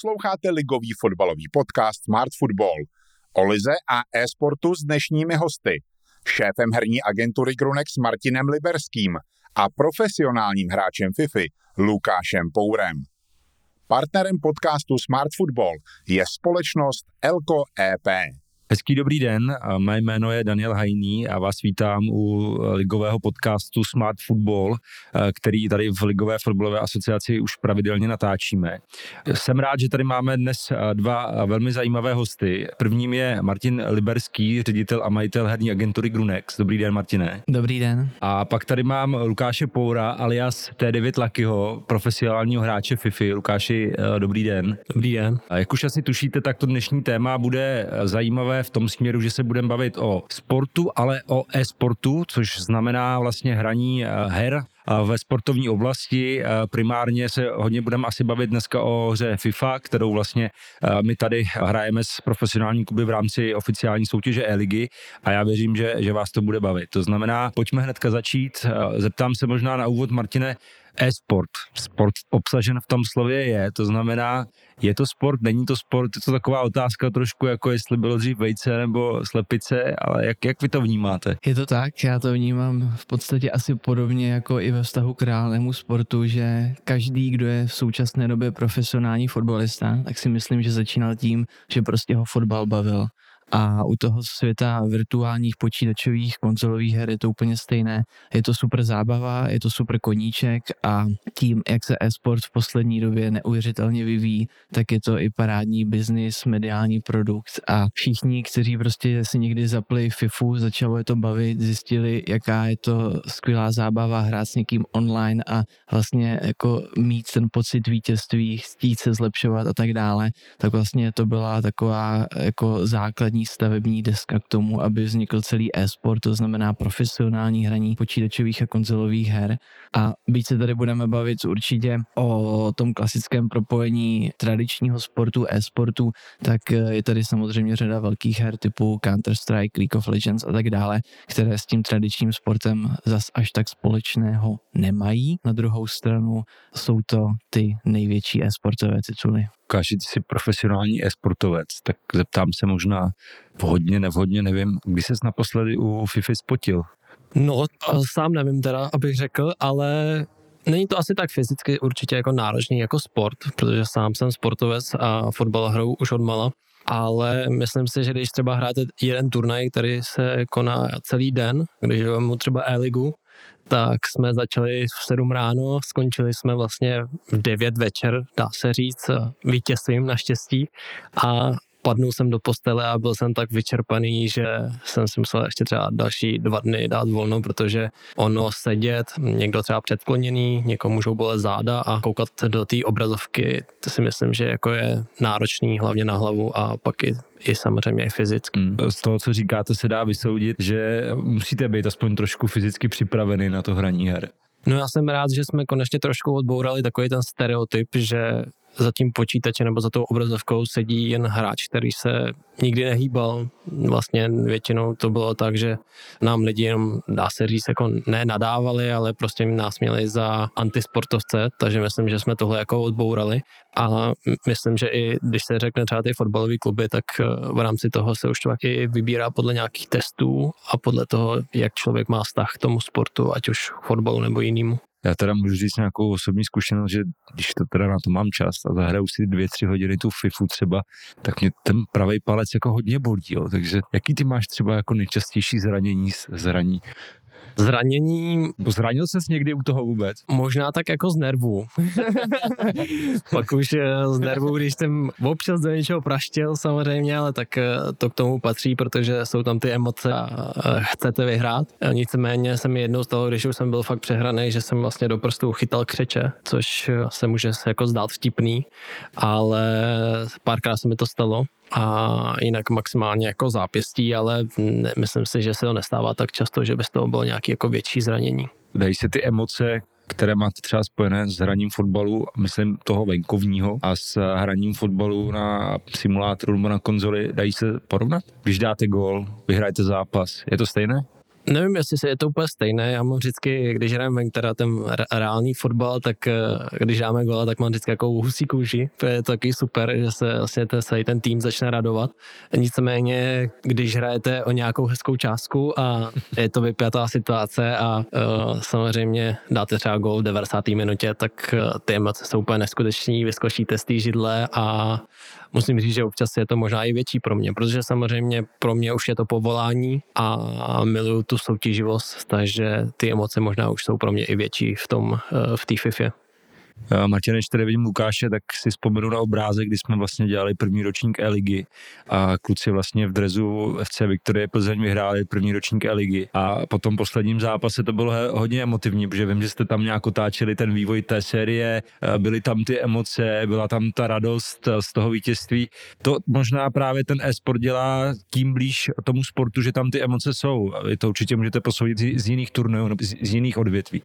Posloucháte ligový fotbalový podcast Smart Football o lize a e-sportu s dnešními hosty. Šéfem herní agentury Grunex Martinem Liberským a profesionálním hráčem FIFA Lukášem Pourem. Partnerem podcastu Smart Football je společnost Elko EP. Hezký dobrý den, mé jméno je Daniel Hajný a vás vítám u ligového podcastu Smart Football, který tady v Ligové fotbalové asociaci už pravidelně natáčíme. Jsem rád, že tady máme dnes dva velmi zajímavé hosty. Prvním je Martin Liberský, ředitel a majitel herní agentury Grunex. Dobrý den, Martine. Dobrý den. A pak tady mám Lukáše Poura alias T9 Lakyho, profesionálního hráče FIFA. Lukáši, dobrý den. Dobrý den. A jak už asi tušíte, tak to dnešní téma bude zajímavé v tom směru, že se budeme bavit o sportu, ale o e-sportu, což znamená vlastně hraní eh, her ve sportovní oblasti. Eh, primárně se hodně budeme asi bavit dneska o hře FIFA, kterou vlastně eh, my tady hrajeme s profesionální kluby v rámci oficiální soutěže E-ligy a já věřím, že, že vás to bude bavit. To znamená, pojďme hnedka začít. Zeptám se možná na úvod, Martine, e-sport. Sport obsažen v tom slově je, to znamená, je to sport, není to sport, je to taková otázka trošku jako jestli bylo dřív vejce nebo slepice, ale jak, jak vy to vnímáte? Je to tak, já to vnímám v podstatě asi podobně jako i ve vztahu k reálnému sportu, že každý, kdo je v současné době profesionální fotbalista, tak si myslím, že začínal tím, že prostě ho fotbal bavil. A u toho světa virtuálních počítačových konzolových her je to úplně stejné. Je to super zábava, je to super koníček a tím, jak se e-sport v poslední době neuvěřitelně vyvíjí, tak je to i parádní biznis, mediální produkt a všichni, kteří prostě si někdy zapli FIFU, začalo je to bavit, zjistili, jaká je to skvělá zábava hrát s někým online a vlastně jako mít ten pocit vítězství, chtít se zlepšovat a tak dále, tak vlastně to byla taková jako základní základní stavební deska k tomu, aby vznikl celý e-sport, to znamená profesionální hraní počítačových a konzolových her. A byť se tady budeme bavit určitě o tom klasickém propojení tradičního sportu, e-sportu, tak je tady samozřejmě řada velkých her typu Counter-Strike, League of Legends a tak dále, které s tím tradičním sportem zas až tak společného nemají. Na druhou stranu jsou to ty největší e-sportové tituly. Ty jsi profesionální e-sportovec, tak zeptám se možná vhodně, nevhodně, nevím, kdy ses naposledy u FIFA spotil? No, sám nevím teda, abych řekl, ale není to asi tak fyzicky určitě jako náročný jako sport, protože sám jsem sportovec a fotbal hrou už od mala, ale myslím si, že když třeba hráte jeden turnaj, který se koná celý den, když mu třeba e-ligu, tak jsme začali v 7 ráno, skončili jsme vlastně v 9 večer, dá se říct, vítězstvím naštěstí. A padnul jsem do postele a byl jsem tak vyčerpaný, že jsem si musel ještě třeba další dva dny dát volno, protože ono sedět, někdo třeba předkloněný, někomu můžou bolet záda a koukat do té obrazovky, to si myslím, že jako je náročný hlavně na hlavu a pak i i samozřejmě i fyzicky. Hmm. Z toho, co říkáte, se dá vysoudit, že musíte být aspoň trošku fyzicky připravený na to hraní her. No já jsem rád, že jsme konečně trošku odbourali takový ten stereotyp, že za tím počítačem nebo za tou obrazovkou sedí jen hráč, který se nikdy nehýbal. Vlastně většinou to bylo tak, že nám lidi jenom, dá se říct, jako ne nadávali, ale prostě nás měli za antisportovce, takže myslím, že jsme tohle jako odbourali. A myslím, že i když se řekne třeba ty fotbalové kluby, tak eh, v rámci toho se už to taky vybírá podle nějakých testů a podle toho, jak člověk má vztah k tomu sportu, ať už fotbalu nebo jinému. Já teda můžu říct nějakou osobní zkušenost, že když to teda na to mám čas a zahraju si dvě, tři hodiny tu FIFU třeba, tak mě ten pravý palec jako hodně bolí, jo. Takže jaký ty máš třeba jako nejčastější zranění, zraní Zranění... Zranil ses někdy u toho vůbec? Možná tak jako z nervů. Pak už eh, z nervů, když jsem občas do něčeho praštěl samozřejmě, ale tak eh, to k tomu patří, protože jsou tam ty emoce a chcete vyhrát. Nicméně se mi jednou stalo, když už jsem byl fakt přehraný, že jsem vlastně do prstů chytal křeče, což se může jako zdát vtipný, ale párkrát se mi to stalo a jinak maximálně jako zápěstí, ale ne, myslím si, že se to nestává tak často, že by z toho bylo nějaké jako větší zranění. Dají se ty emoce, které máte třeba spojené s hraním fotbalu, myslím toho venkovního a s hraním fotbalu na simulátoru nebo na konzoli, dají se porovnat? Když dáte gól, vyhrajete zápas, je to stejné? Nevím, jestli se je to úplně stejné. Já mám vždycky, když hrajeme teda ten reálný fotbal, tak eh, když dáme gola, tak mám vždycky jako husí kůži. To je taky super, že se vlastně ten, celý ten tým začne radovat. Nicméně, když hrajete o nějakou hezkou částku a je to vypjatá situace a uh, samozřejmě dáte třeba gol v 90. minutě, tak uh, ty emoce jsou úplně neskuteční, vyskočíte z té židle a musím říct, že občas je to možná i větší pro mě, protože samozřejmě pro mě už je to povolání a miluju tu soutěživost, takže ty emoce možná už jsou pro mě i větší v tom, eh, v té FIFA. Martin, než tady vidím Lukáše, tak si vzpomenu na obrázek, kdy jsme vlastně dělali první ročník E-ligy a kluci vlastně v drezu FC Viktorie Plzeň vyhráli první ročník E-ligy a po tom posledním zápase to bylo hodně emotivní, protože vím, že jste tam nějak otáčeli ten vývoj té série, byly tam ty emoce, byla tam ta radost z toho vítězství. To možná právě ten e-sport dělá tím blíž tomu sportu, že tam ty emoce jsou. Vy to určitě můžete posoudit z jiných turnajů, z jiných odvětví.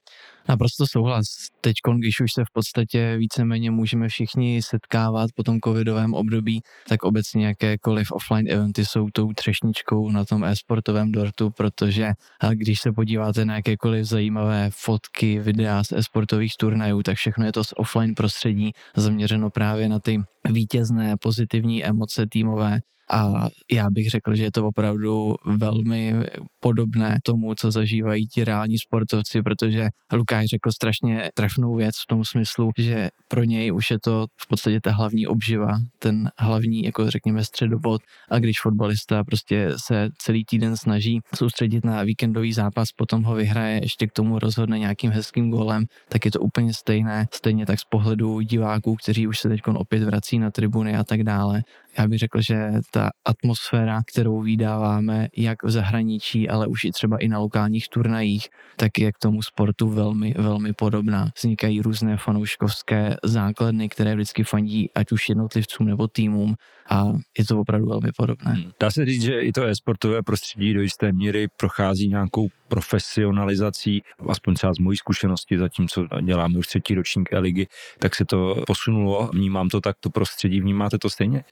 Naprosto souhlas. Teď, když už se v podstatě víceméně můžeme všichni setkávat po tom covidovém období, tak obecně jakékoliv offline eventy jsou tou třešničkou na tom e-sportovém dortu, protože když se podíváte na jakékoliv zajímavé fotky, videa z e-sportových turnajů, tak všechno je to z offline prostředí zaměřeno právě na ty vítězné, pozitivní emoce týmové, a já bych řekl, že je to opravdu velmi podobné tomu, co zažívají ti reální sportovci, protože Lukáš řekl strašně trefnou věc v tom smyslu, že pro něj už je to v podstatě ta hlavní obživa, ten hlavní, jako řekněme, středobod. A když fotbalista prostě se celý týden snaží soustředit na víkendový zápas, potom ho vyhraje, ještě k tomu rozhodne nějakým hezkým golem, tak je to úplně stejné. Stejně tak z pohledu diváků, kteří už se teď opět vrací na tribuny a tak dále já bych řekl, že ta atmosféra, kterou vydáváme jak v zahraničí, ale už i třeba i na lokálních turnajích, tak je k tomu sportu velmi, velmi podobná. Vznikají různé fanouškovské základny, které vždycky fandí ať už jednotlivcům nebo týmům a je to opravdu velmi podobné. Hmm. Dá se říct, že i to e-sportové prostředí do jisté míry prochází nějakou profesionalizací, aspoň třeba z mojí zkušenosti, zatímco děláme už třetí ročník ligy, tak se to posunulo. Vnímám to tak, to prostředí, vnímáte to stejně?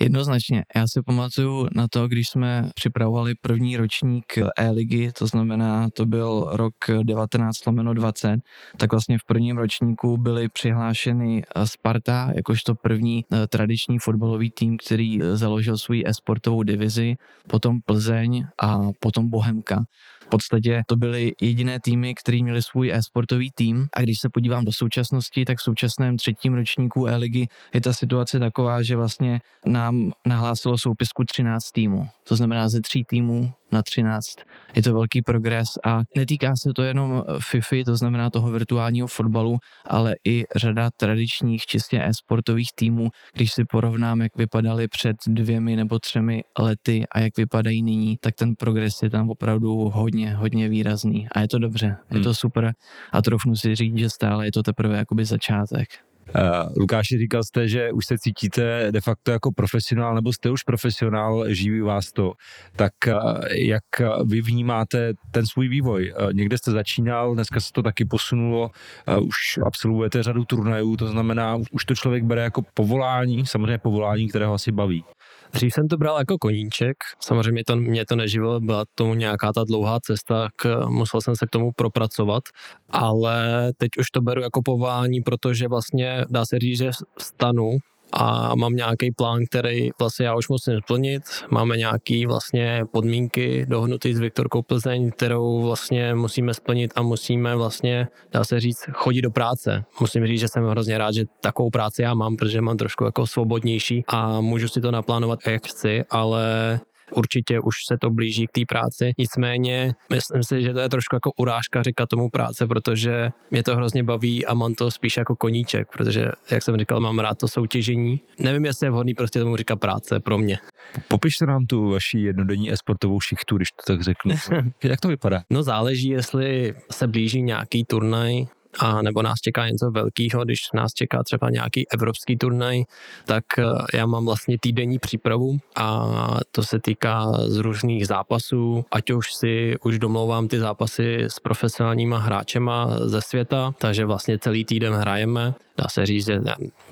Jednoznačně. Já si pamatuju na to, když jsme připravovali první ročník E-ligy, to znamená, to byl rok 19 20, tak vlastně v prvním ročníku byly přihlášeny Sparta, jakožto první eh, tradiční fotbalový tým, který založil svou e-sportovou divizi, potom Plzeň a potom Bohemka. Podstatě to byly jediné týmy, které měli svůj e-sportový tým a když se podívám do současnosti, tak v současném třetím ročníku e-ligy je ta situace taková, že vlastně nám nahlásilo soupisku 13 týmů. To znamená ze tří týmů na 13. Je to velký progres a netýká se to jenom FIFA, to znamená toho virtuálního fotbalu, ale i řada tradičních čistě e-sportových týmů, když si porovnám, jak vypadaly před dvěmi nebo třemi lety a jak vypadají nyní, tak ten progres je tam opravdu hodně, hodně výrazný a je to dobře, je hmm. to super a trofnu si říct, že stále je to teprve jakoby začátek. Uh, Lukáši, říkal jste, že už se cítíte de facto jako profesionál, nebo jste už profesionál, živí vás to. Tak uh, jak vy vnímáte ten svůj vývoj? Uh, někde jste začínal, dneska se to taky posunulo, uh, už absolvujete řadu turnajů, to znamená, už to člověk bere jako povolání, samozřejmě povolání, které ho asi baví. Dřív jsem to bral jako koníček, samozřejmě to, mě to neživilo, byla to nějaká ta dlouhá cesta, k, musel jsem se k tomu propracovat, ale teď už to beru jako povolání, protože vlastně dá se říct, že stanu a mám nějaký plán, který vlastně já už musím splnit. Máme nějaký vlastně podmínky dohnutý s Viktorkou Plzeň, kterou vlastně musíme splnit a musíme vlastně, dá se říct, chodit do práce. Musím říct, že jsem hrozně rád, že takovou práci já mám, protože mám trošku jako svobodnější a můžu si to naplánovat, jak chci, ale určitě už se to blíží k té práci. Nicméně myslím si, že to je trošku jako urážka říkat tomu práce, protože mě to hrozně baví a mám to spíš jako koníček, protože, jak jsem říkal, mám rád to soutěžení. Nevím, jestli je vhodný prostě tomu říkat práce pro mě. Popište nám tu vaši jednodenní esportovou šichtu, když to tak řeknu. jak to vypadá? No záleží, jestli se blíží nějaký turnaj, a nebo nás čeká něco velkého, když nás čeká třeba nějaký evropský turnaj, tak eh, já mám vlastně týdenní přípravu a to se týká z různých zápasů, ať už si už domlouvám ty zápasy s profesionálníma hráčema ze světa, takže vlastně celý týden hrajeme dá se říct, že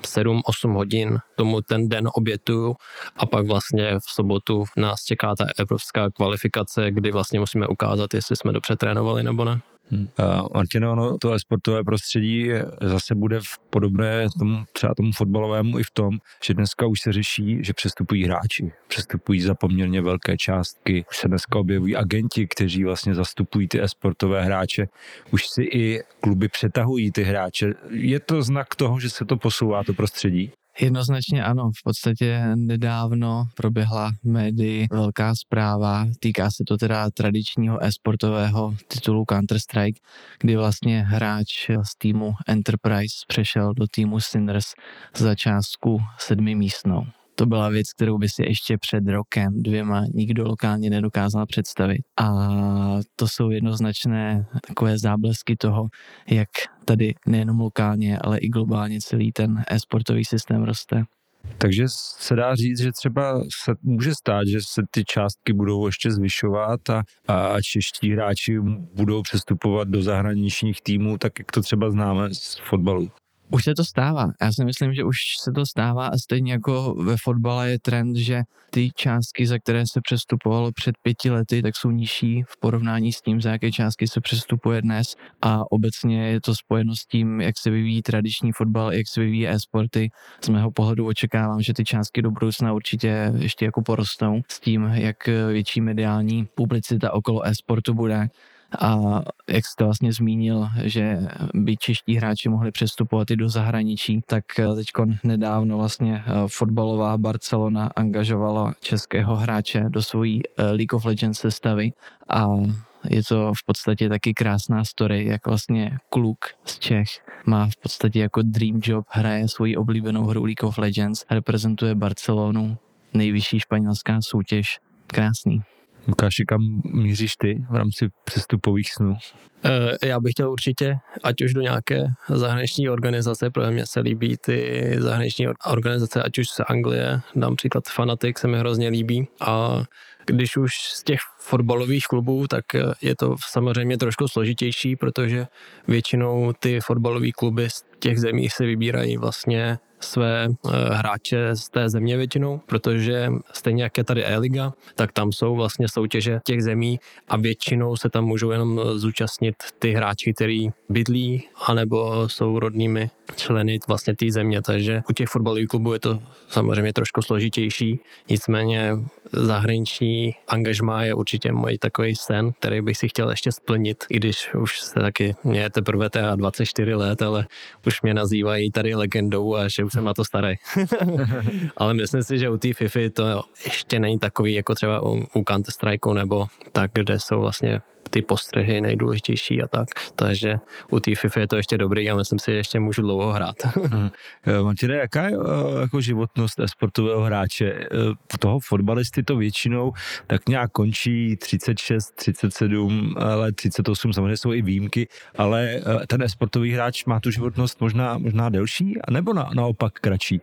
7-8 hodin tomu ten den obětuju a pak vlastně v sobotu nás čeká ta evropská kvalifikace, kdy vlastně musíme ukázat, jestli jsme dobře trénovali nebo ne. Hmm. Martino, ono, to sportové prostředí zase bude v podobné tomu, třeba tomu fotbalovému i v tom, že dneska už se řeší, že přestupují hráči, přestupují za poměrně velké částky, už se dneska objevují agenti, kteří vlastně zastupují ty esportové hráče, už si i kluby přetahují ty hráče. Je to znak toho, že se to posouvá, to prostředí? Jednoznačně ano, v podstatě nedávno proběhla médii velká zpráva, týká se to teda tradičního e-sportového titulu Counter-Strike, kdy vlastně hráč z týmu Enterprise přešel do týmu Sinners za částku sedmi místnou to byla věc, kterou by si ještě před rokem, dvěma nikdo lokálně nedokázal představit. A to jsou jednoznačné takové záblesky toho, jak tady nejenom lokálně, ale i globálně celý ten e-sportový systém roste. Takže se dá říct, že třeba se může stát, že se ty částky budou ještě zvyšovat a, a čeští hráči budou přestupovat do zahraničních týmů, tak jak to třeba známe z fotbalu. Už se to stává. Já si myslím, že už se to stává a stejně jako ve fotbale je trend, že ty částky, za které se přestupovalo před pěti lety, tak jsou nižší v porovnání s tím, za jaké částky se přestupuje dnes a obecně je to spojeno s tím, jak se vyvíjí tradiční fotbal, jak se vyvíjí e-sporty. Z mého pohledu očekávám, že ty částky do budoucna určitě ještě jako porostou s tím, jak větší mediální publicita okolo e-sportu bude a jak jste vlastně zmínil, že by čeští hráči mohli přestupovat i do zahraničí, tak teď nedávno vlastně eh, fotbalová Barcelona angažovala českého hráče do svojí eh, League of Legends sestavy a je to v podstatě taky krásná story, jak vlastně kluk z Čech má v podstatě jako dream job, hraje svoji oblíbenou hru League of Legends, reprezentuje Barcelonu, nejvyšší španělská soutěž. Krásný. Lukáši, kam míříš ty v rámci přestupových snů? Eh, já bych chtěl určitě, ať už do nějaké zahraniční organizace, protože mě se líbí ty zahraniční organizace, ať už z Anglie, dám příklad Fanatic, se mi hrozně líbí a když už z těch fotbalových klubů, tak je to samozřejmě trošku složitější, protože většinou ty fotbalové kluby z těch zemí se vybírají vlastně své eh, hráče z té země většinou, protože stejně jak je tady E-liga, tak tam jsou vlastně soutěže těch zemí a většinou se tam můžou jenom zúčastnit ty hráči, kteří bydlí anebo jsou rodnými členy vlastně té země, takže u těch fotbalových klubů je to samozřejmě trošku složitější, nicméně zahraniční angažmá je určitě můj takový sen, který bych si chtěl ještě splnit, i když už se taky, mě je teprve 24 let, ale už mě nazývají tady legendou a že už jsem na to starý. Ale myslím si, že u té FIFA to ještě není takový jako třeba u, u Counter Strike nebo tak, kde jsou vlastně ty postřehy nejdůležitější a tak. Takže u té FIFA je to ještě dobrý a myslím si, že ještě můžu dlouho hrát. Eh, Martine, jaká je eh, jako životnost sportového hráče? Eh, toho fotbalisty to většinou tak nějak končí 36, 37 ale 38, samozřejmě jsou i výjimky, ale ten sportový hráč má tu životnost možná, možná delší, nebo na, naopak kratší?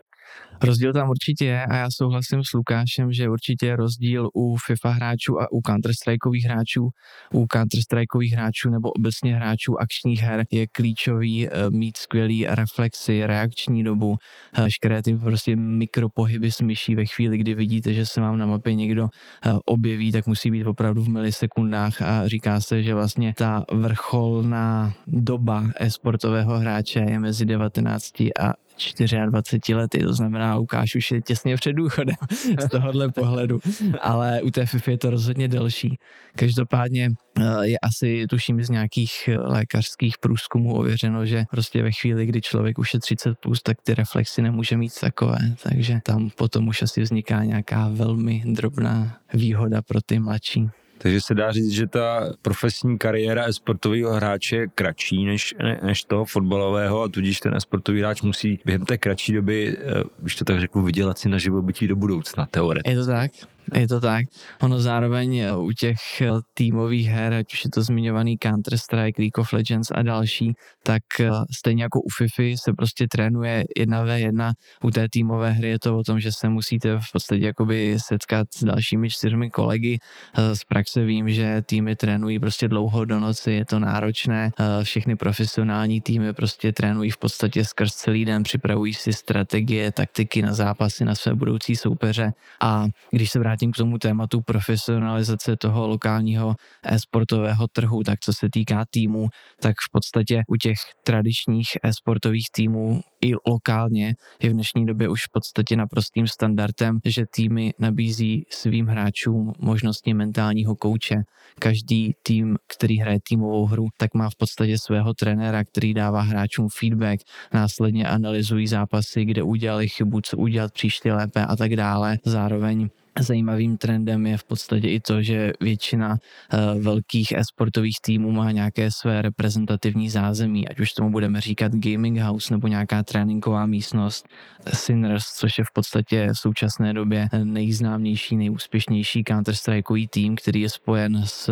Rozdíl tam určitě je a já souhlasím s Lukášem, že určitě je rozdíl u FIFA hráčů a u Counter-Strikeových hráčů. U Counter-Strikeových hráčů nebo obecně hráčů akčních her je klíčový eh, mít skvělý reflexy, reakční dobu, eh, veškeré ty prostě mikropohyby s myší ve chvíli, kdy vidíte, že se vám na mapě někdo eh, objeví, tak musí být opravdu v milisekundách a říká se, že vlastně ta vrcholná doba e-sportového hráče je mezi 19 a 24 lety, to znamená Lukáš už je těsně před důchodem z tohohle pohledu, ale u té FIFA je to rozhodně delší. Každopádně eh, je asi, tuším, z nějakých eh, lékařských průzkumů ověřeno, že prostě ve chvíli, kdy člověk už je 30 plus, tak ty reflexy nemůže mít takové, takže tam potom už asi vzniká nějaká velmi drobná výhoda pro ty mladší. Takže se dá říct, že ta profesní kariéra sportového hráče je kratší než, ne, než toho fotbalového a tudíž ten sportový hráč musí během té kratší doby, eh, když to tak řeknu, vydělat si na živobytí do budoucna, teoreticky. Je to tak? Je to tak. Ono zároveň u těch týmových her, ať už je to zmiňovaný Counter-Strike, League of Legends a další, tak stejně jako u FIFA se prostě trénuje jedna v jedna. U té týmové hry je to o tom, že se musíte v podstatě jakoby setkat s dalšími čtyřmi kolegy. Z praxe vím, že týmy trénují prostě dlouho do noci, je to náročné. Všechny profesionální týmy prostě trénují v podstatě skrz celý den, připravují si strategie, taktiky na zápasy, na své budoucí soupeře. A když se vrátím k tomu tématu profesionalizace toho lokálního e-sportového trhu, tak co se týká týmu, tak v podstatě u těch tradičních e-sportových týmů i lokálně je v dnešní době už v podstatě naprostým standardem, že týmy nabízí svým hráčům možnosti mentálního kouče. Každý tým, který hraje týmovou hru, tak má v podstatě svého trenéra, který dává hráčům feedback, následně analyzují zápasy, kde udělali chybu, co udělat příště lépe a tak dále. Zároveň Zajímavým trendem je v podstatě i to, že většina uh, velkých e-sportových týmů má nějaké své reprezentativní zázemí, ať už tomu budeme říkat gaming house nebo nějaká tréninková místnost. Sinners, což je v podstatě v současné době nejznámější, nejúspěšnější Counter-Strikeový tým, který je spojen s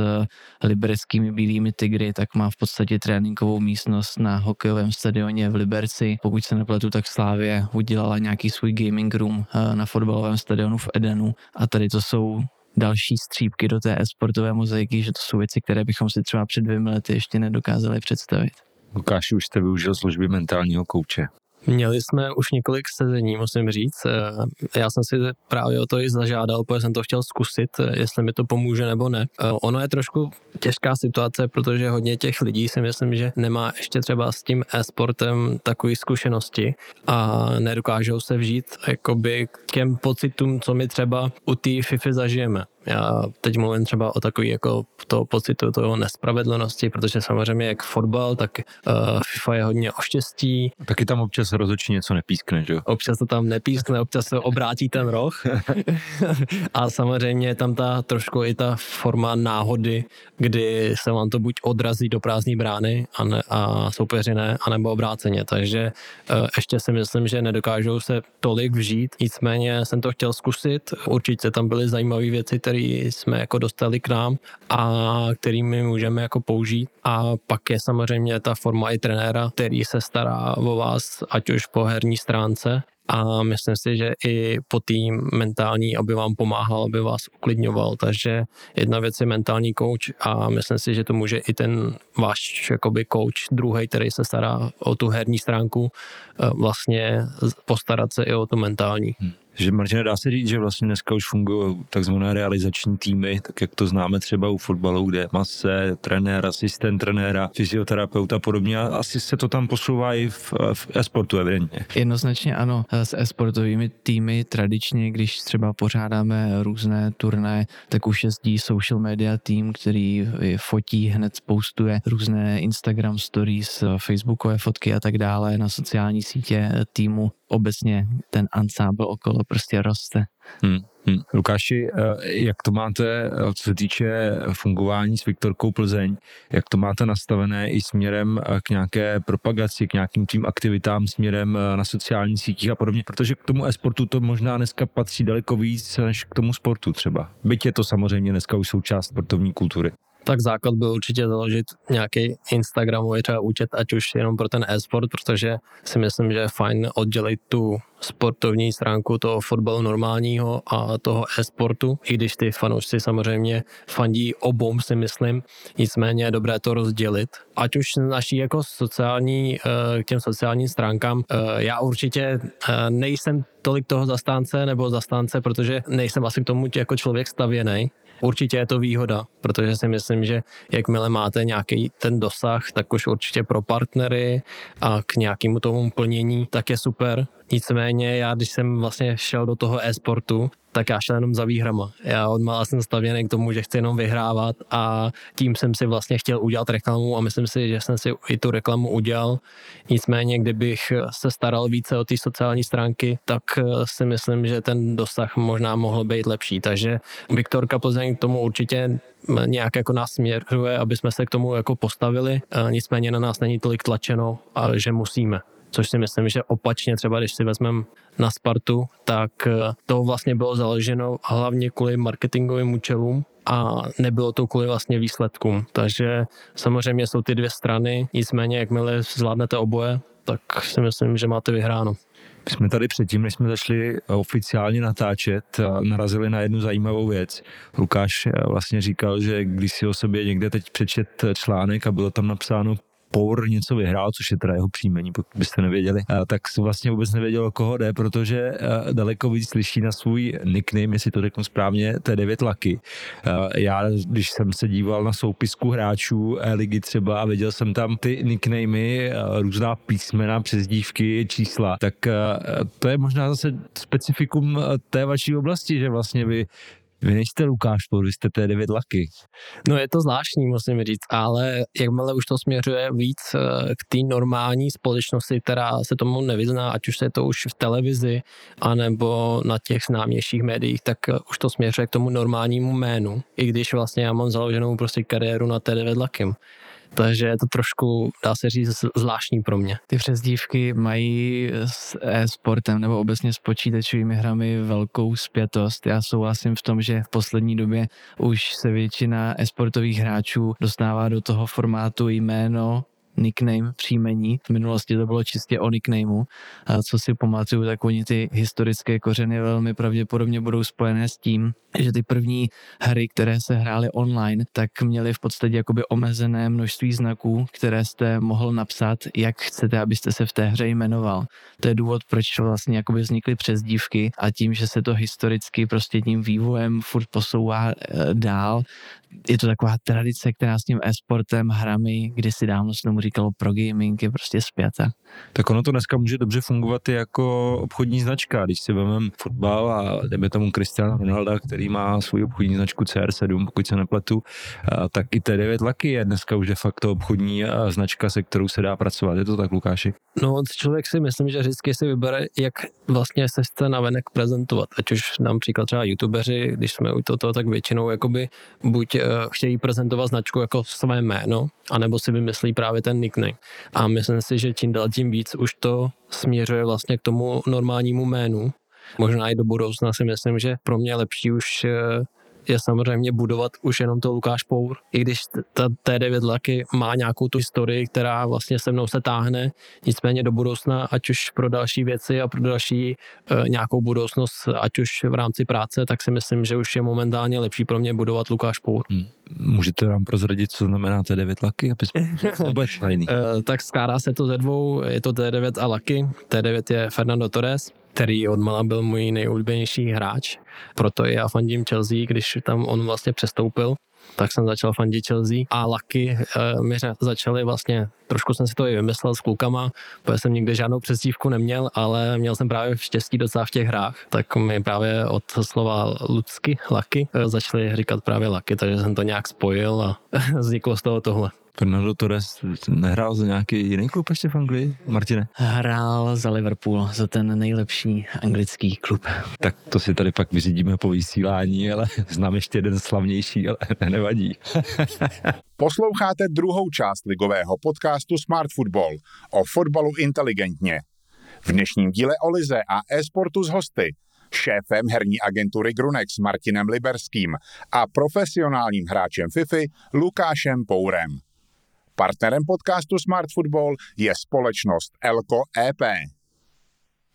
libereckými bílými tygry, tak má v podstatě tréninkovou místnost na hokejovém stadioně v Liberci. Pokud se nepletu, tak Slávě udělala nějaký svůj gaming room uh, na fotbalovém stadionu v Edenu a tady to jsou další střípky do té e-sportové mozaiky, že to jsou věci, které bychom si třeba před dvěmi lety ještě nedokázali představit. Lukáš, už jste využil služby mentálního kouče. Měli jsme už několik sezení, musím říct. Eh, já jsem si právě o to i zažádal, protože jsem to chtěl zkusit, eh, jestli mi to pomůže nebo ne. Eh, ono je trošku těžká situace, protože hodně těch lidí si myslím, že nemá ještě třeba s tím e-sportem takové zkušenosti a nedokážou se vžít jakoby k těm pocitům, co my třeba u té FIFA zažijeme. Já teď mluvím třeba o takový jako to pocitu toho nespravedlnosti, protože samozřejmě jak fotbal, tak uh, FIFA je hodně o štěstí. Taky tam občas rozhodčí něco nepískne, že jo? Občas to tam nepískne, občas se obrátí ten roh. a samozřejmě je tam ta trošku i ta forma náhody, kdy se vám to buď odrazí do prázdné brány a, ne, a soupeři ne, anebo obráceně. Takže uh, ještě si myslím, že nedokážou se tolik vžít. Nicméně jsem to chtěl zkusit. Určitě tam byly zajímavé věci, který jsme jako dostali k nám a kterými můžeme jako použít. A pak je samozřejmě ta forma i trenéra, který se stará o vás, ať už po herní stránce, a myslím si, že i po tým mentální, aby vám pomáhal, aby vás uklidňoval. Takže jedna věc je mentální coach a myslím si, že to může i ten váš jakoby coach druhý, který se stará o tu herní stránku, eh, vlastně postarat se i o tu mentální. Hmm. Že Martina, dá se říct, že vlastně dneska už fungují takzvané realizační týmy, tak jak to známe třeba u fotbalu, kde mase, trenér, asistent trenéra, fyzioterapeut a podobně. Asi se to tam posouvá i v, v e-sportu evidentně. Jednoznačně ano. S e-sportovými týmy tradičně, když třeba pořádáme různé turné, tak už jezdí social media tým, který fotí, hned postuje různé Instagram stories, Facebookové fotky a tak dále na sociální sítě týmu obecně ten ansábl okolo prostě roste. Hmm. Hmm. Lukáši, eh, jak to máte, eh, co se týče fungování s Viktorkou Plzeň, jak to máte nastavené i směrem eh, k nějaké propagaci, k nějakým tím aktivitám směrem na sociálních sítích a podobně, protože k tomu e-sportu to možná dneska patří daleko víc než k tomu sportu třeba. Byť je to samozřejmě dneska už součást sportovní kultury tak základ byl určitě založit nějaký Instagramový třeba účet, ať už jenom pro ten e-sport, protože si myslím, že je fajn oddělit tu sportovní stránku toho fotbalu normálního a toho e-sportu, i když ty fanoušci samozřejmě fandí obou, si myslím, nicméně je dobré to rozdělit. Ať už naší jako sociální, eh, k těm sociálním stránkám, eh, já určitě eh, nejsem tolik toho zastánce nebo zastánce, protože nejsem asi k tomu jako člověk stavěný, Určitě je to výhoda, protože si myslím, že jakmile máte nějaký ten dosah, tak už určitě pro partnery a k nějakému tomu plnění, tak je super. Nicméně já, když jsem vlastně šel do toho e-sportu, tak já šel jenom za výhrama. Já odmala jsem stavěný k tomu, že chci jenom vyhrávat a tím jsem si vlastně chtěl udělat reklamu a myslím si, že jsem si i tu reklamu udělal. Nicméně, kdybych se staral více o ty sociální stránky, tak eh, si myslím, že ten dosah možná mohl být lepší. Takže Viktorka Plzeň k tomu určitě nějak jako nás směruje, aby jsme se k tomu jako postavili. Nicméně na nás není tolik tlačeno, ale že musíme. Což si myslím, že opačně třeba, když si vezmeme na Spartu, tak eh, to vlastně bylo založeno hlavně kvůli marketingovým účelům a nebylo to kvůli vlastně výsledkům. Takže samozřejmě jsou ty dvě strany, nicméně jakmile zvládnete oboje, tak si myslím, že máte vyhráno. My jsme tady předtím, než jsme začali oficiálně natáčet, narazili na jednu zajímavou věc. Lukáš eh, vlastně říkal, že když si o sobě někde teď přečet článek a bylo tam napsáno Pour něco vyhrál, což je teda jeho příjmení, pokud byste nevěděli, tak si vlastně vůbec nevěděl, koho jde, protože daleko víc slyší na svůj nickname, jestli to řeknu správně, to je 9 Lucky. Já, když jsem se díval na soupisku hráčů ligy třeba a viděl jsem tam ty nicknamy, různá písmena, přezdívky, čísla, tak to je možná zase specifikum té vaší oblasti, že vlastně vy vy nejste Lukáš Pour, vy jste T9 Laky. No je to zvláštní, musím říct, ale jakmile už to směřuje víc eh, k té normální společnosti, která se tomu nevyzná, ať už je to už v televizi, anebo na těch známějších médiích, tak eh, už to směřuje k tomu normálnímu jménu. I když vlastně já mám založenou prostě kariéru na T9 Lakem takže je to trošku, dá se říct, zvláštní pro mě. Ty přezdívky mají s e-sportem nebo obecně s počítačovými hrami velkou zpětost. Já souhlasím v tom, že v poslední době už se většina e-sportových hráčů dostává do toho formátu jméno, nickname, příjmení. V minulosti to bylo čistě o nicknameu. A co si pamatuju, tak oni ty historické kořeny velmi pravděpodobně budou spojené s tím, že ty první hry, které se hrály online, tak měly v podstatě jakoby omezené množství znaků, které jste mohl napsat, jak chcete, abyste se v té hře jmenoval. To je důvod, proč vlastně jakoby vznikly přezdívky a tím, že se to historicky prostě tím vývojem furt posouvá e, dál, je to taková tradice, která s tím e-sportem, hrami, kdysi dávno se říkalo pro gaming, je prostě zpěta. Tak ono to dneska může dobře fungovat i jako obchodní značka. Když si vezmeme fotbal a jdeme tomu Cristiano Ronalda, který má svůj obchodní značku CR7, pokud se nepletu, tak i T9 Lucky je dneska už de facto obchodní značka, se kterou se dá pracovat. Je to tak, Lukáši? No, člověk si myslím, že vždycky si vybere, jak vlastně se chce navenek prezentovat. Ať už například třeba youtubeři, když jsme u toho, tak většinou jakoby buď uh, chtějí prezentovat značku jako své jméno, anebo si vymyslí právě ten nickname. A myslím si, že čím dál tím víc už to směřuje vlastně k tomu normálnímu jménu. Možná i do budoucna si myslím, že pro mě lepší už eh, je samozřejmě budovat už jenom to Lukáš Pour. I když ta T9 Lucky má nějakou tu historii, která vlastně se mnou se táhne, nicméně do budoucna, ať už pro další věci a pro další e, nějakou budoucnost, ať už v rámci práce, tak si myslím, že už je momentálně lepší pro mě budovat Lukáš Pour. Hmm. Můžete nám prozradit, co znamená T9 Lucky? Aby jsme... e, tak skládá se to ze dvou, je to T9 a Lucky. T9 je Fernando Torres, který odmala byl můj nejoblíbenější hráč. Proto i já fandím Chelsea, když tam on vlastně přestoupil tak jsem začal fandit Chelsea a Lucky uh, mi začaly vlastně, trošku jsem si to i vymyslel s klukama, protože jsem nikdy žádnou přezdívku neměl, ale měl jsem právě štěstí docela v těch hrách, tak mi právě od slova Lucky, Lucky, uh, začali říkat právě Lucky, takže jsem to nějak spojil a vzniklo z toho tohle. Fernando Torres nehrál za nějaký jiný klub ještě v Anglii, Martine? Hrál za Liverpool, za ten nejlepší anglický klub. Tak to si tady pak vyřídíme po vysílání, ale znám ještě jeden slavnější, ale nevadí. Posloucháte druhou část ligového podcastu Smart Football o fotbalu inteligentně. V dnešním díle o Lize a e-sportu s hosty šéfem herní agentury Grunex Martinem Liberským a profesionálním hráčem FIFI Lukášem Pourem. Partnerem podcastu Smart Football je společnost Elko EP.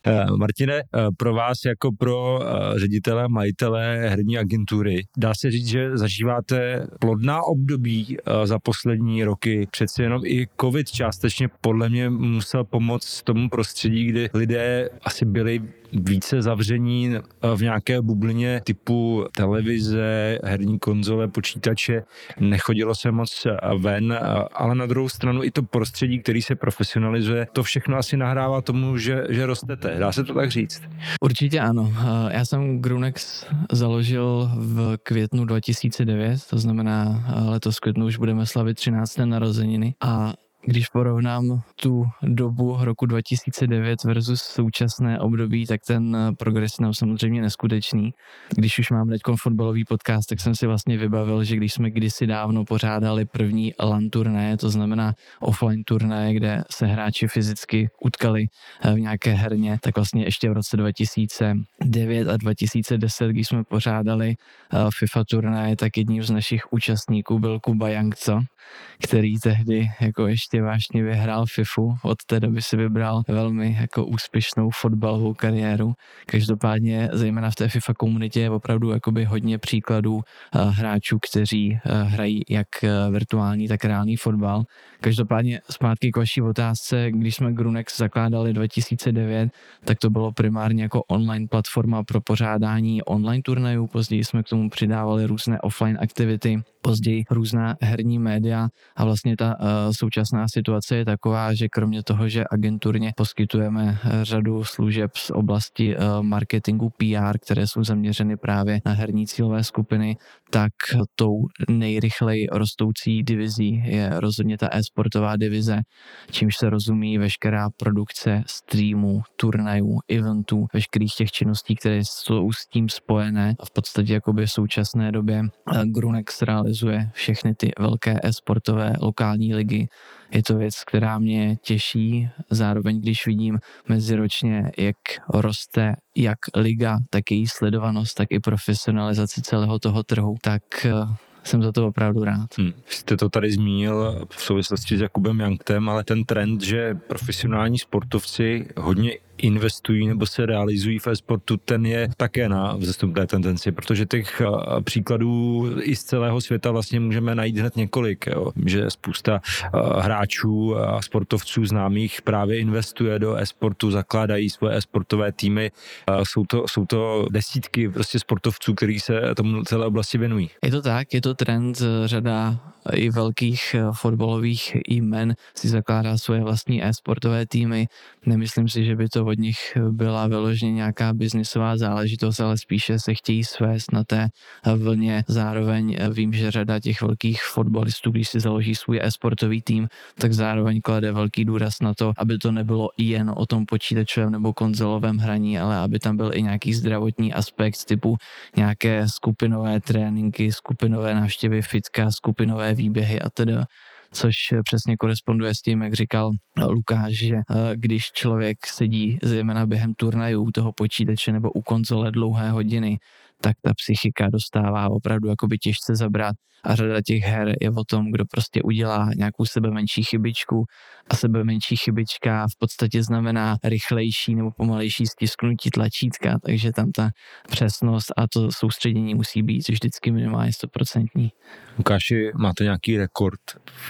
Eh, Martine, eh, pro vás jako pro eh, ředitele, majitele herní agentury, dá se říct, že zažíváte plodná období za poslední roky. Přeci jenom i covid částečně podle mě musel pomoct tomu prostředí, kdy lidé asi byli více zavření v nějaké bublině typu televize, herní konzole, počítače. Nechodilo se moc ven, ale na druhou stranu i to prostředí, který se profesionalizuje, to všechno asi nahrává tomu, že, že rostete. Dá se to tak říct? Určitě ano. Já jsem Grunex založil v květnu 2009, to znamená letos v květnu už budeme slavit 13. narozeniny a když porovnám tu dobu roku 2009 versus současné období, tak ten progres je samozřejmě neskutečný. Když už mám teď fotbalový podcast, tak jsem si vlastně vybavil, že když jsme kdysi dávno pořádali první LAN turné, to znamená offline turné, kde se hráči fyzicky utkali eh, v nějaké herně, tak vlastně ještě v roce 2009 a 2010, když jsme pořádali eh, FIFA turné, tak jedním z našich účastníků byl Kuba Jankco, který tehdy jako ještě vážně vyhrál FIFU. Od té doby si vybral velmi jako úspěšnou fotbalovou kariéru. Každopádně zejména v té FIFA komunitě je opravdu jakoby hodně příkladů eh, hráčů, kteří eh, hrají jak eh, virtuální, tak reálný fotbal. Každopádně zpátky k vaší otázce, když jsme Grunex zakládali 2009, tak to bylo primárně jako online platforma pro pořádání online turnajů, později jsme k tomu přidávali různé offline aktivity, později různá herní média a vlastně ta uh, současná situace je taková, že kromě toho, že agenturně poskytujeme řadu služeb z oblasti uh, marketingu PR, které jsou zaměřeny právě na herní cílové skupiny, tak tou nejrychleji rostoucí divizí je rozhodně ta e-sportová divize, čímž se rozumí veškerá produkce streamů, turnajů, eventů, veškerých těch činností, které jsou s tím spojené. V podstatě jakoby v současné době eh, Grunex realizuje všechny ty velké e-sportové lokální ligy. Je to věc, která mě těší, zároveň když vidím meziročně, jak roste jak liga, tak její sledovanost, tak i profesionalizace celého toho trhu, tak eh, jsem za to opravdu rád. Hmm. Jste to tady zmínil v souvislosti s Jakubem Janktem, ale ten trend, že profesionální sportovci hodně investují nebo se realizují v e-sportu, ten je také na vzestupné tendenci, protože těch příkladů i z celého světa vlastně můžeme najít hned několik, jo. že spousta hráčů a sportovců známých právě investuje do e-sportu, zakládají svoje e-sportové týmy, jsou to, jsou to desítky prostě sportovců, kteří se tomu celé oblasti věnují. Je to tak, je to trend, řada i velkých eh, fotbalových jmen si zakládá svoje vlastní e-sportové týmy. Nemyslím si, že by to od nich byla vyloženě nějaká biznisová záležitost, ale spíše se chtějí svést na té vlně. Zároveň eh, vím, že řada těch velkých fotbalistů, když si založí svůj e-sportový tým, tak zároveň klade velký důraz na to, aby to nebylo jen o tom počítačovém nebo konzolovém hraní, ale aby tam byl i nějaký zdravotní aspekt typu nějaké skupinové tréninky, skupinové návštěvy fitka, skupinové výběhy a teda což přesně koresponduje s tím, jak říkal Lukáš, že eh, když člověk sedí zejména během turnajů u toho počítače nebo u konzole dlouhé hodiny, tak ta psychika dostává opravdu jakoby těžce zabrat a řada těch her je o tom, kdo prostě udělá nějakou sebe menší chybičku a sebe menší chybička v podstatě znamená rychlejší nebo pomalejší stisknutí tlačítka, takže tam ta přesnost a to soustředění musí být vždycky minimálně 100%. Lukáši, máte nějaký rekord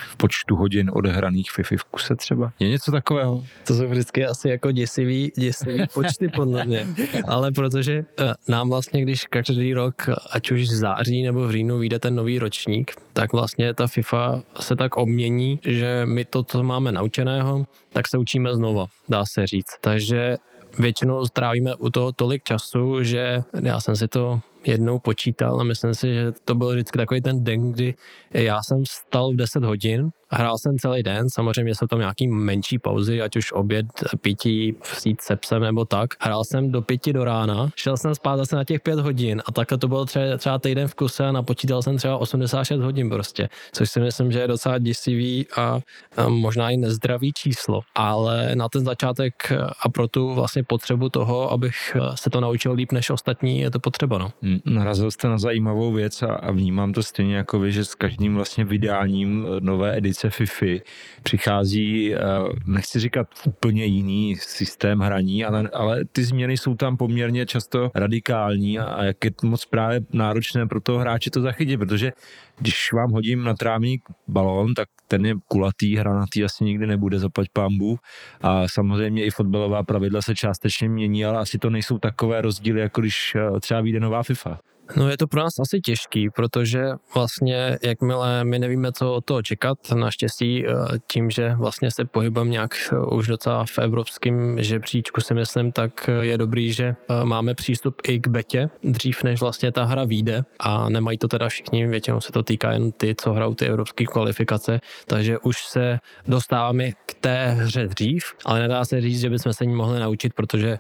v počtu hodin odehraných FIFA v kuse třeba? Je něco takového? To jsou vždycky asi jako děsivý, děsivý počty podle mě. Ale protože uh, nám vlastně, když každý rok, ať už v září nebo v říjnu vyjde ten nový ročník, tak vlastně ta FIFA se tak obmění, že my to, co máme naučeného, tak se učíme znova, dá se říct. Takže většinou strávíme u toho tolik času, že já jsem si to jednou počítal a myslím si, že to byl vždycky takový ten den, kdy já jsem stal v 10 hodin Hrál jsem celý den, samozřejmě jsou tam nějaký menší pauzy, ať už oběd, pití, sít se psem nebo tak. Hrál jsem do pěti do rána, šel jsem spát zase na těch pět hodin a takhle to bylo třeba, třeba týden v kuse a napočítal jsem třeba 86 hodin prostě, což si myslím, že je docela děsivý a, a možná i nezdravý číslo. Ale na ten začátek a pro tu vlastně potřebu toho, abych se to naučil líp než ostatní, je to potřeba. No. Narazil jste na zajímavou věc a, a vnímám to stejně jako vy, že s každým vlastně vydáním nové edice edice FIFA přichází, eh, nechci říkat úplně jiný systém hraní, ale, ale ty změny jsou tam poměrně často radikální a jak je moc právě náročné pro toho hráče to zachytit, protože když vám hodím na trávník balón, tak ten je kulatý, hranatý asi nikdy nebude, zaplať pámbu. A samozřejmě i fotbalová pravidla se částečně mění, ale asi to nejsou takové rozdíly, jako když eh, třeba vyjde nová FIFA. No je to pro nás asi těžký, protože vlastně jakmile my nevíme, co od toho čekat, naštěstí eh, tím, že vlastně se pohybem nějak eh, už docela v evropském žebříčku si myslím, tak eh, je dobrý, že máme přístup i k betě. Dřív, než vlastně ta hra vyjde a nemají to teda všichni, většinou se to týká jen ty, co hrajou ty evropské kvalifikace, takže už se dostáváme k té hře dřív, ale nedá se říct, že bychom se ní mohli naučit, protože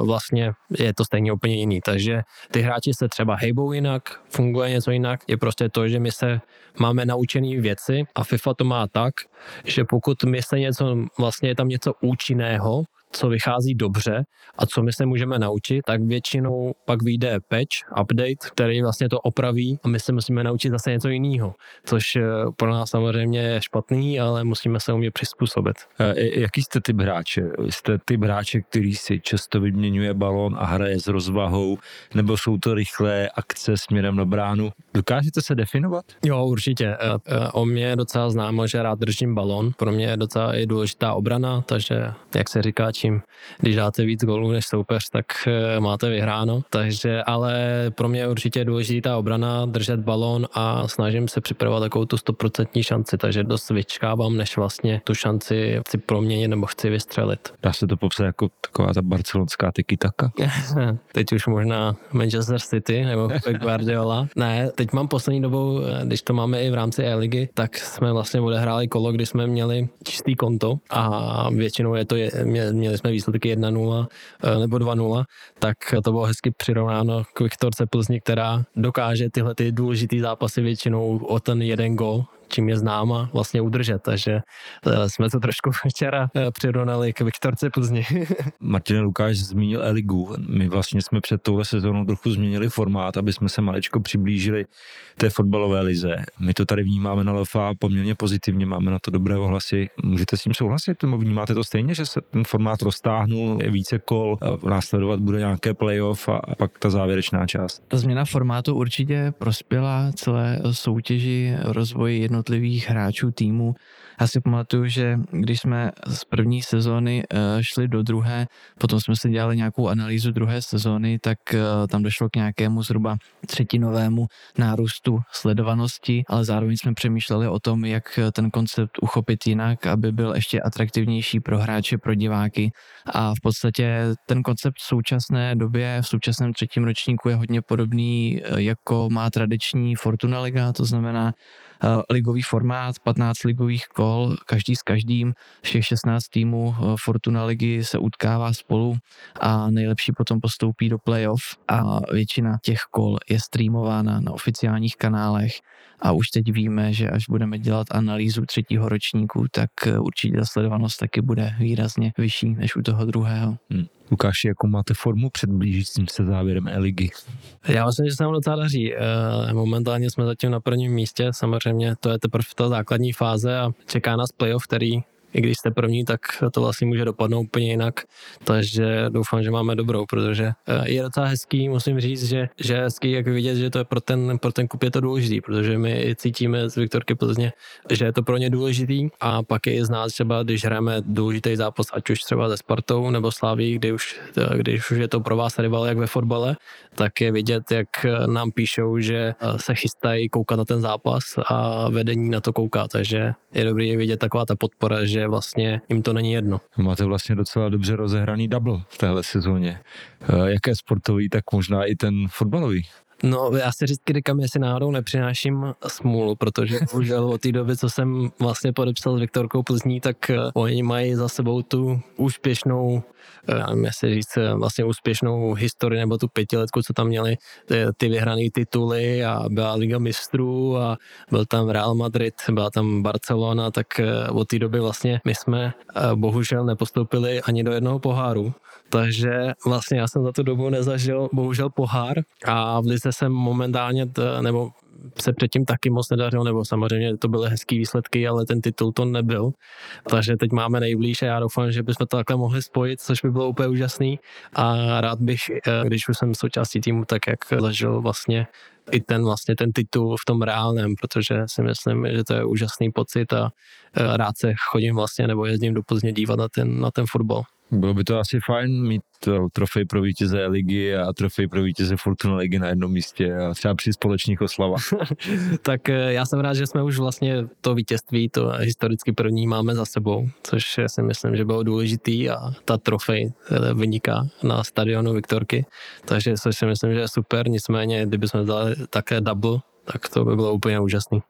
vlastně je to stejně úplně jiný, takže ty hráči se třeba hejbou jinak, funguje něco jinak, je prostě to, že my se máme naučené věci a FIFA to má tak, že pokud my se něco, vlastně je tam něco účinného, co vychází dobře a co my se můžeme naučit, tak většinou pak vyjde patch, update, který vlastně to opraví a my se musíme naučit zase něco jiného, což eh, pro nás samozřejmě je špatný, ale musíme se umět přizpůsobit. Jaký jste typ hráče? Jste typ hráče, který si často vyměňuje balón a hraje s rozvahou, nebo jsou to rychlé akce směrem na bránu? Dokážete se definovat? Jo, určitě. Eh, eh, o mě je docela známo, že rád držím balón. Pro mě je docela i důležitá obrana, takže jak se říká, čím, když dáte víc gólů než soupeř, tak eh, máte vyhráno. Takže, ale pro mě je určitě důležitá obrana, držet balón a snažím se připravovat takovou tu stoprocentní šanci, takže dost vyčkávám, než vlastně tu šanci chci proměnit nebo chci vystřelit. Dá se to popsat jako taková ta barcelonská tiki taka? teď už možná Manchester City nebo Guardiola. Ne, teď mám poslední dobou, eh, když to máme i v rámci E-ligy, tak jsme vlastně odehráli kolo, kdy jsme měli čistý konto a většinou je to, je, mě, měli jsme výsledky 1-0 eh, nebo 2-0, tak to bylo hezky přirovnáno k Viktorce Plzni, která dokáže tyhle ty důležitý zápasy většinou o ten jeden gol čím je známa, vlastně udržet. Takže eh, jsme to trošku včera eh, přirovnali k Viktorce Plzni. Martin Lukáš zmínil Eligu. My vlastně jsme před touhle sezónou trochu změnili formát, aby jsme se malečko přiblížili té fotbalové lize. My to tady vnímáme na LFA poměrně pozitivně, máme na to dobré ohlasy. Můžete s tím souhlasit? Nebo vnímáte to stejně, že se ten formát roztáhnul, je více kol, následovat bude nějaké playoff a pak ta závěrečná část? Změna formátu určitě prospěla celé soutěži rozvoji jedno jednotlivých hráčů týmu. Já si pamatuju, že když jsme z první sezóny eh, šli do druhé, potom jsme si dělali nějakou analýzu druhé sezóny, tak eh, tam došlo k nějakému zhruba třetinovému nárůstu sledovanosti, ale zároveň jsme přemýšleli o tom, jak ten koncept uchopit jinak, aby byl ještě atraktivnější pro hráče, pro diváky. A v podstatě ten koncept v současné době, v současném třetím ročníku je hodně podobný, eh, jako má tradiční Fortuna Liga, to znamená ligový formát, 15 ligových kol, každý s každým, všech 16 týmů eh, Fortuna ligy se utkává spolu a nejlepší potom postoupí do playoff a většina těch kol je streamována na oficiálních kanálech a už teď víme, že až budeme dělat analýzu třetího ročníku, tak eh, určitě ta sledovanost taky bude výrazně vyšší než u toho druhého. Hmm. Lukáši, jakou máte formu před blížícím se závěrem E-ligy? Já myslím, že se nám docela daří. Eh, momentálně jsme zatím na prvním místě, samozřejmě to je teprve ta základní fáze a čeká nás playoff, který i když jste první, tak to vlastně může dopadnout úplně jinak. Takže doufám, že máme dobrou, protože eh, je docela hezký, musím říct, že, že je hezký, jak vidět, že to je pro ten, pro ten kup je to důležitý, protože my cítíme z Viktorky Plzně, že je to pro ně důležitý a pak je i z nás třeba, když hrajeme důležitý zápas, ať už třeba se Spartou nebo Sláví, kdy už, eh, když už je to pro vás rival jak ve fotbale, tak je vidět, jak nám píšou, že eh, se chystají koukat na ten zápas a vedení na to kouká, takže je dobrý vidět taková ta podpora, že vlastně jim to není jedno. Máte vlastně docela dobře rozehraný double v téhle sezóně. Eh, jaké sportový, tak možná i ten fotbalový. No, já si říct, říkám, jestli náhodou nepřináším smůlu, protože bohužel od té doby, co jsem vlastně podepsal s Viktorkou Plzní, tak uh, oni mají za sebou tu úspěšnou já nevím, jestli říct, eh, vlastně úspěšnou historii nebo tu pětiletku, co tam měli, ty, ty vyhrané tituly a byla Liga mistrů a byl tam Real Madrid, byla tam Barcelona, tak eh, od té doby vlastně my jsme bohužel nepostoupili ani do jednoho poháru. Takže vlastně já jsem za tu dobu nezažil bohužel pohár a v Lize jsem momentálně, t, nebo se předtím taky moc nedařilo, nebo samozřejmě to byly hezký výsledky, ale ten titul to nebyl. Takže teď máme nejblíž a já doufám, že bychom to takhle mohli spojit, což by bylo úplně úžasný. A rád bych, eh, když už jsem součástí týmu, tak jak zažil vlastně i ten vlastně ten titul v tom reálném, protože si myslím, že to je úžasný pocit a eh, rád se chodím vlastně nebo jezdím do Plzně dívat na ten, na ten fotbal. Bylo by to asi fajn mít to trofej pro vítěze ligy a trofej pro vítěze Fortuna ligy na jednom místě a třeba při společných oslavách. tak eh, já jsem rád, že jsme už vlastně to vítězství, to historicky první máme za sebou, což si myslím, že bylo důležitý a ta trofej eh, vyniká na stadionu Viktorky, takže což si myslím, že je super, nicméně kdybychom dali také double, tak to by bylo úplně úžasný.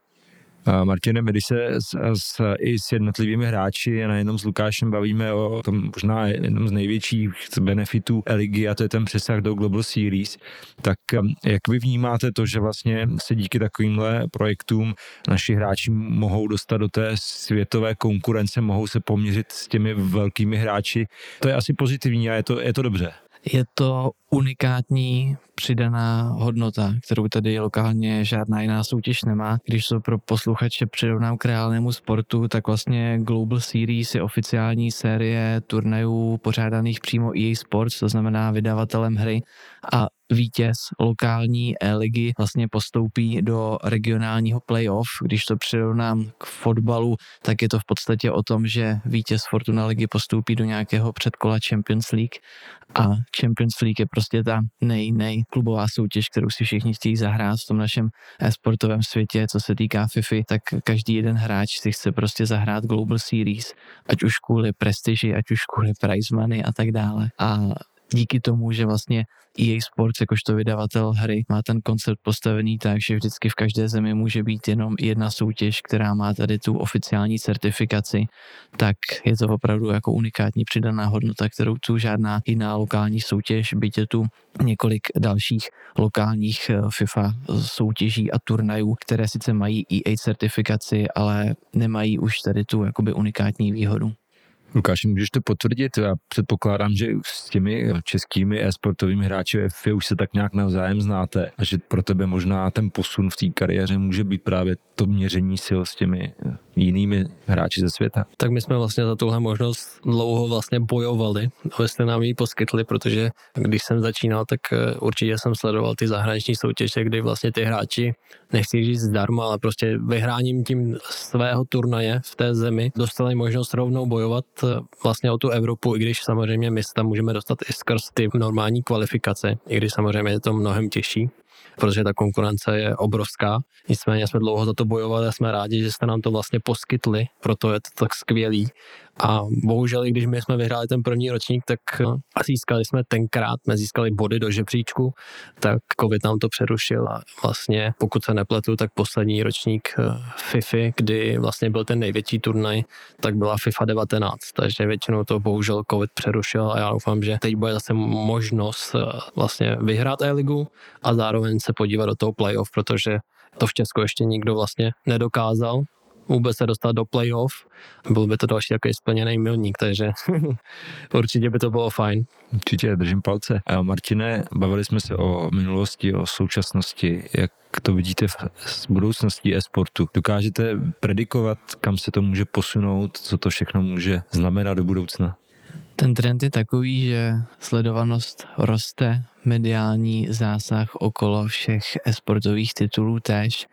Martine, my když se s, s, i s jednotlivými hráči a nejenom s Lukášem bavíme o tom možná jednom z největších benefitů ligy a to je ten přesah do Global Series, tak um, jak vy vnímáte to, že vlastně se díky takovýmhle projektům naši hráči mohou dostat do té světové konkurence, mohou se poměřit s těmi velkými hráči. To je asi pozitivní a je to, je to dobře. Je to unikátní přidaná hodnota, kterou tady lokálně žádná jiná soutěž nemá. Když to pro posluchače přirovnám k reálnému sportu, tak vlastně Global Series je oficiální série turnajů pořádaných přímo EA Sports, to znamená vydavatelem hry a vítěz lokální ligy vlastně postoupí do regionálního playoff. Když to přirovnám k fotbalu, tak je to v podstatě o tom, že vítěz Fortuna ligy postoupí do nějakého předkola Champions League a Champions League je prostě ta nej, nej klubová soutěž, kterou si všichni chtějí zahrát v tom našem sportovém světě, co se týká FIFA, tak každý jeden hráč si chce prostě zahrát Global Series, ať už kvůli prestiži, ať už kvůli prize money a tak dále. A díky tomu, že vlastně EA Sports jakožto vydavatel hry má ten koncept postavený tak, že vždycky v každé zemi může být jenom jedna soutěž, která má tady tu oficiální certifikaci, tak je to opravdu jako unikátní přidaná hodnota, kterou tu žádná jiná lokální soutěž, byť je tu několik dalších lokálních eh, FIFA soutěží a turnajů, které sice mají EA certifikaci, ale nemají už tady tu jakoby unikátní výhodu. Lukáš, můžeš to potvrdit? Já předpokládám, že s těmi českými e-sportovými hráči FIA už se tak nějak navzájem znáte a že pro tebe možná ten posun v té kariéře může být právě to měření sil s těmi jinými hráči ze světa. Tak my jsme vlastně za tuhle možnost dlouho vlastně bojovali, abyste nám ji poskytli, protože když jsem začínal, tak eh, určitě jsem sledoval ty zahraniční soutěže, kdy vlastně ty hráči, nechci říct zdarma, ale prostě vyhráním tím svého turnaje v té zemi dostali možnost rovnou bojovat vlastně o tu Evropu, i když samozřejmě my se tam můžeme dostat i skrz ty normální kvalifikace, i když samozřejmě je to mnohem těžší protože ta konkurence je obrovská. Nicméně jsme dlouho za to bojovali a jsme rádi, že jste nám to vlastně poskytli, proto je to tak skvělý. A bohužel, i když my jsme vyhráli ten první ročník, tak eh, získali jsme tenkrát, jsme získali body do žebříčku, tak covid nám to přerušil a vlastně, pokud se nepletu, tak poslední ročník eh, FIFA, kdy vlastně byl ten největší turnaj, tak byla FIFA 19, takže většinou to bohužel covid přerušil a já doufám, že teď bude zase možnost eh, vlastně vyhrát E-ligu a zároveň se podívat do toho playoff, protože to v Česku ještě nikdo vlastně nedokázal vůbec se dostat do playoff. Byl by to další takový splněný milník, takže určitě by to bylo fajn. Určitě, držím palce. A Martine, bavili jsme se o minulosti, o současnosti. Jak to vidíte v budoucnosti e-sportu? Dokážete predikovat, kam se to může posunout, co to všechno může znamenat do budoucna? Ten trend je takový, že sledovanost roste, mediální zásah okolo všech e-sportových titulů též.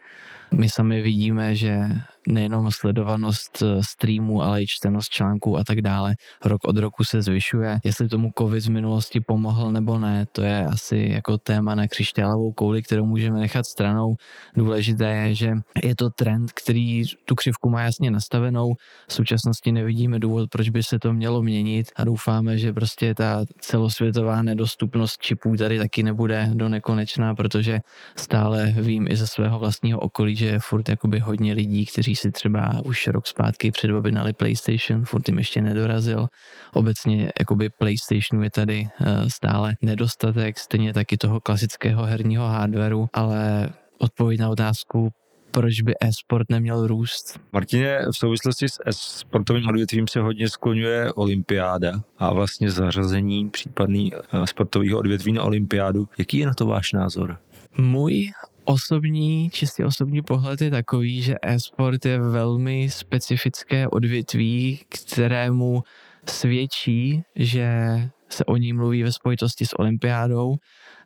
My sami vidíme, že nejenom sledovanost eh, streamů, ale i čtenost článků a tak dále rok od roku se zvyšuje. Jestli tomu covid z minulosti pomohl nebo ne, to je asi jako téma na křišťálovou kouli, kterou můžeme nechat stranou. Důležité je, že je to trend, který tu křivku má jasně nastavenou. V současnosti nevidíme důvod, proč by se to mělo měnit a doufáme, že prostě ta celosvětová nedostupnost čipů tady taky nebude do nekonečná, protože stále vím i ze svého vlastního okolí, že je furt jakoby hodně lidí, kteří si třeba už rok zpátky předobjednali PlayStation, furt jim ještě nedorazil. Obecně jakoby PlayStationu je tady eh, stále nedostatek, stejně taky toho klasického herního hardwareu, ale odpověď na otázku, proč by e-sport neměl růst? Martině, v souvislosti s e-sportovým odvětvím se hodně skloňuje olympiáda a vlastně zařazení případný eh, sportového odvětví na olympiádu. Jaký je na to váš názor? Můj osobní, čistě osobní pohled je takový, že e-sport je velmi specifické odvětví, kterému svědčí, že se o ní mluví ve spojitosti s olympiádou.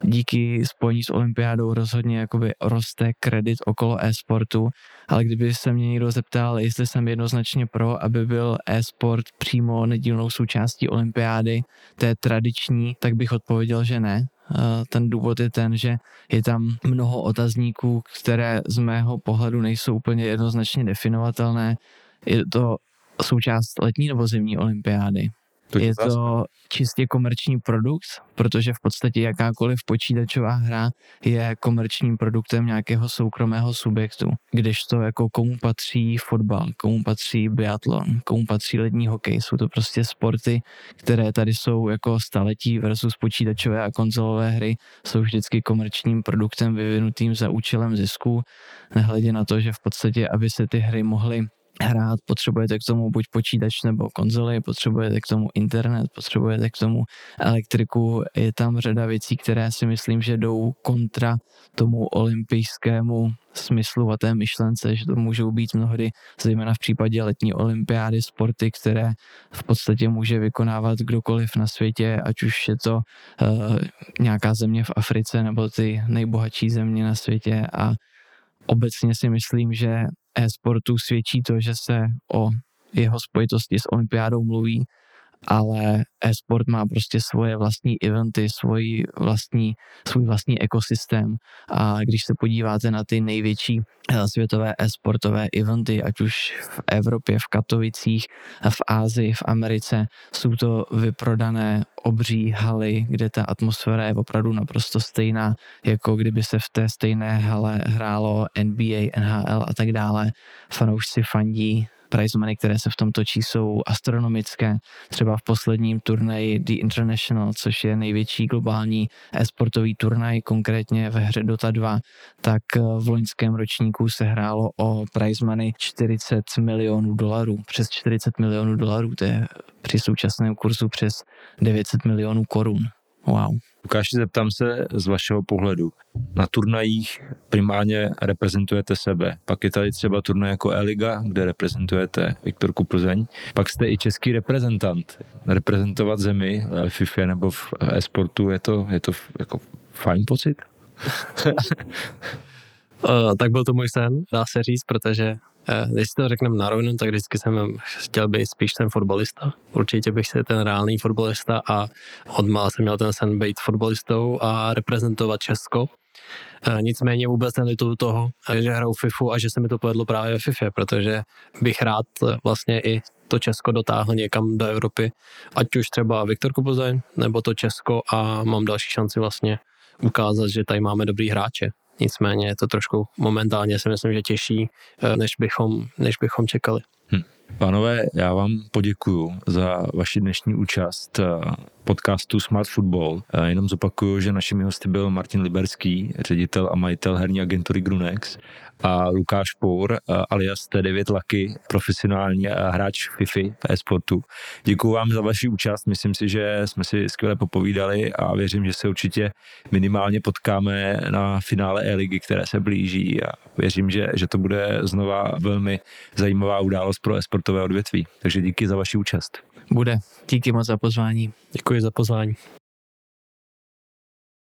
Díky spojení s olympiádou rozhodně jakoby roste kredit okolo e-sportu, ale kdyby se mě někdo zeptal, jestli jsem jednoznačně pro, aby byl e-sport přímo nedílnou součástí olympiády, té tradiční, tak bych odpověděl, že ne. Ten důvod je ten, že je tam mnoho otazníků, které z mého pohledu nejsou úplně jednoznačně definovatelné. Je to součást letní nebo zimní olympiády. To je to čistě komerční produkt, protože v podstatě jakákoliv počítačová hra je komerčním produktem nějakého soukromého subjektu. Když to jako komu patří fotbal, komu patří biatlon, komu patří lední hokej, jsou to prostě sporty, které tady jsou jako staletí versus počítačové a konzolové hry, jsou vždycky komerčním produktem vyvinutým za účelem zisku, nehledě na to, že v podstatě, aby se ty hry mohly hrát, potřebujete k tomu buď počítač nebo konzoli, potřebujete k tomu internet, potřebujete k tomu elektriku. Je tam řada věcí, které si myslím, že jdou kontra tomu olympijskému smyslu a té myšlence, že to můžou být mnohdy, zejména v případě letní olympiády, sporty, které v podstatě může vykonávat kdokoliv na světě, ať už je to uh, nějaká země v Africe nebo ty nejbohatší země na světě a obecně si myslím, že e-sportu svědčí to, že se o jeho spojitosti s olympiádou mluví, ale e-sport má prostě svoje vlastní eventy, svůj vlastní, svůj vlastní ekosystém a když se podíváte na ty největší eh, světové e-sportové eventy, ať už v Evropě, v Katovicích, v Ázii, v Americe, jsou to vyprodané obří haly, kde ta atmosféra je opravdu naprosto stejná, jako kdyby se v té stejné hale hrálo NBA, NHL a tak dále. Fanoušci fandí, prize které se v tom točí, jsou astronomické. Třeba v posledním turnaji The International, což je největší globální e-sportový turnaj, konkrétně ve hře Dota 2, tak eh, v loňském ročníku se hrálo o prize money 40 milionů dolarů. Přes 40 milionů dolarů, to je při současném kurzu přes 900 milionů korun. Wow. Lukáši, zeptám se z vašeho pohledu. Na turnajích primárně reprezentujete sebe. Pak je tady třeba turnaj jako E-Liga, kde reprezentujete Viktorku Plzeň. Pak jste i český reprezentant. Reprezentovat zemi v FIFA nebo v e-sportu, je to, je to jako fajn pocit? Uh, tak byl to můj sen, dá se říct, protože když si to řekneme na rovinu, tak vždycky jsem chtěl být spíš ten fotbalista. Určitě bych si ten reálný fotbalista a od má jsem měl ten sen být fotbalistou a reprezentovat Česko. Eh, nicméně vůbec nelitu toho, že hraju FIFU a že se mi to povedlo právě ve FIFA, protože bych rád eh, vlastně i to Česko dotáhl někam do Evropy, ať už třeba Viktor Kubozeň, nebo to Česko a mám další šanci vlastně ukázat, že tady máme dobrý hráče. Nicméně je to trošku momentálně si myslím, že těžší, eh, než bychom, než bychom čekali. Hm. Pánové, já vám poděkuju za vaši dnešní účast eh, podcastu Smart Football. Jenom zopakuju, že našimi hosty byl Martin Liberský, ředitel a majitel herní agentury Grunex a Lukáš Pour, alias T9 Laky, profesionální hráč FIFA v e-sportu. Děkuji vám za vaši účast, myslím si, že jsme si skvěle popovídali a věřím, že se určitě minimálně potkáme na finále e-ligy, které se blíží a věřím, že, že to bude znova velmi zajímavá událost pro e-sportové odvětví. Takže díky za vaši účast. Bude. Díky moc za pozvání. Děkuji za pozvání.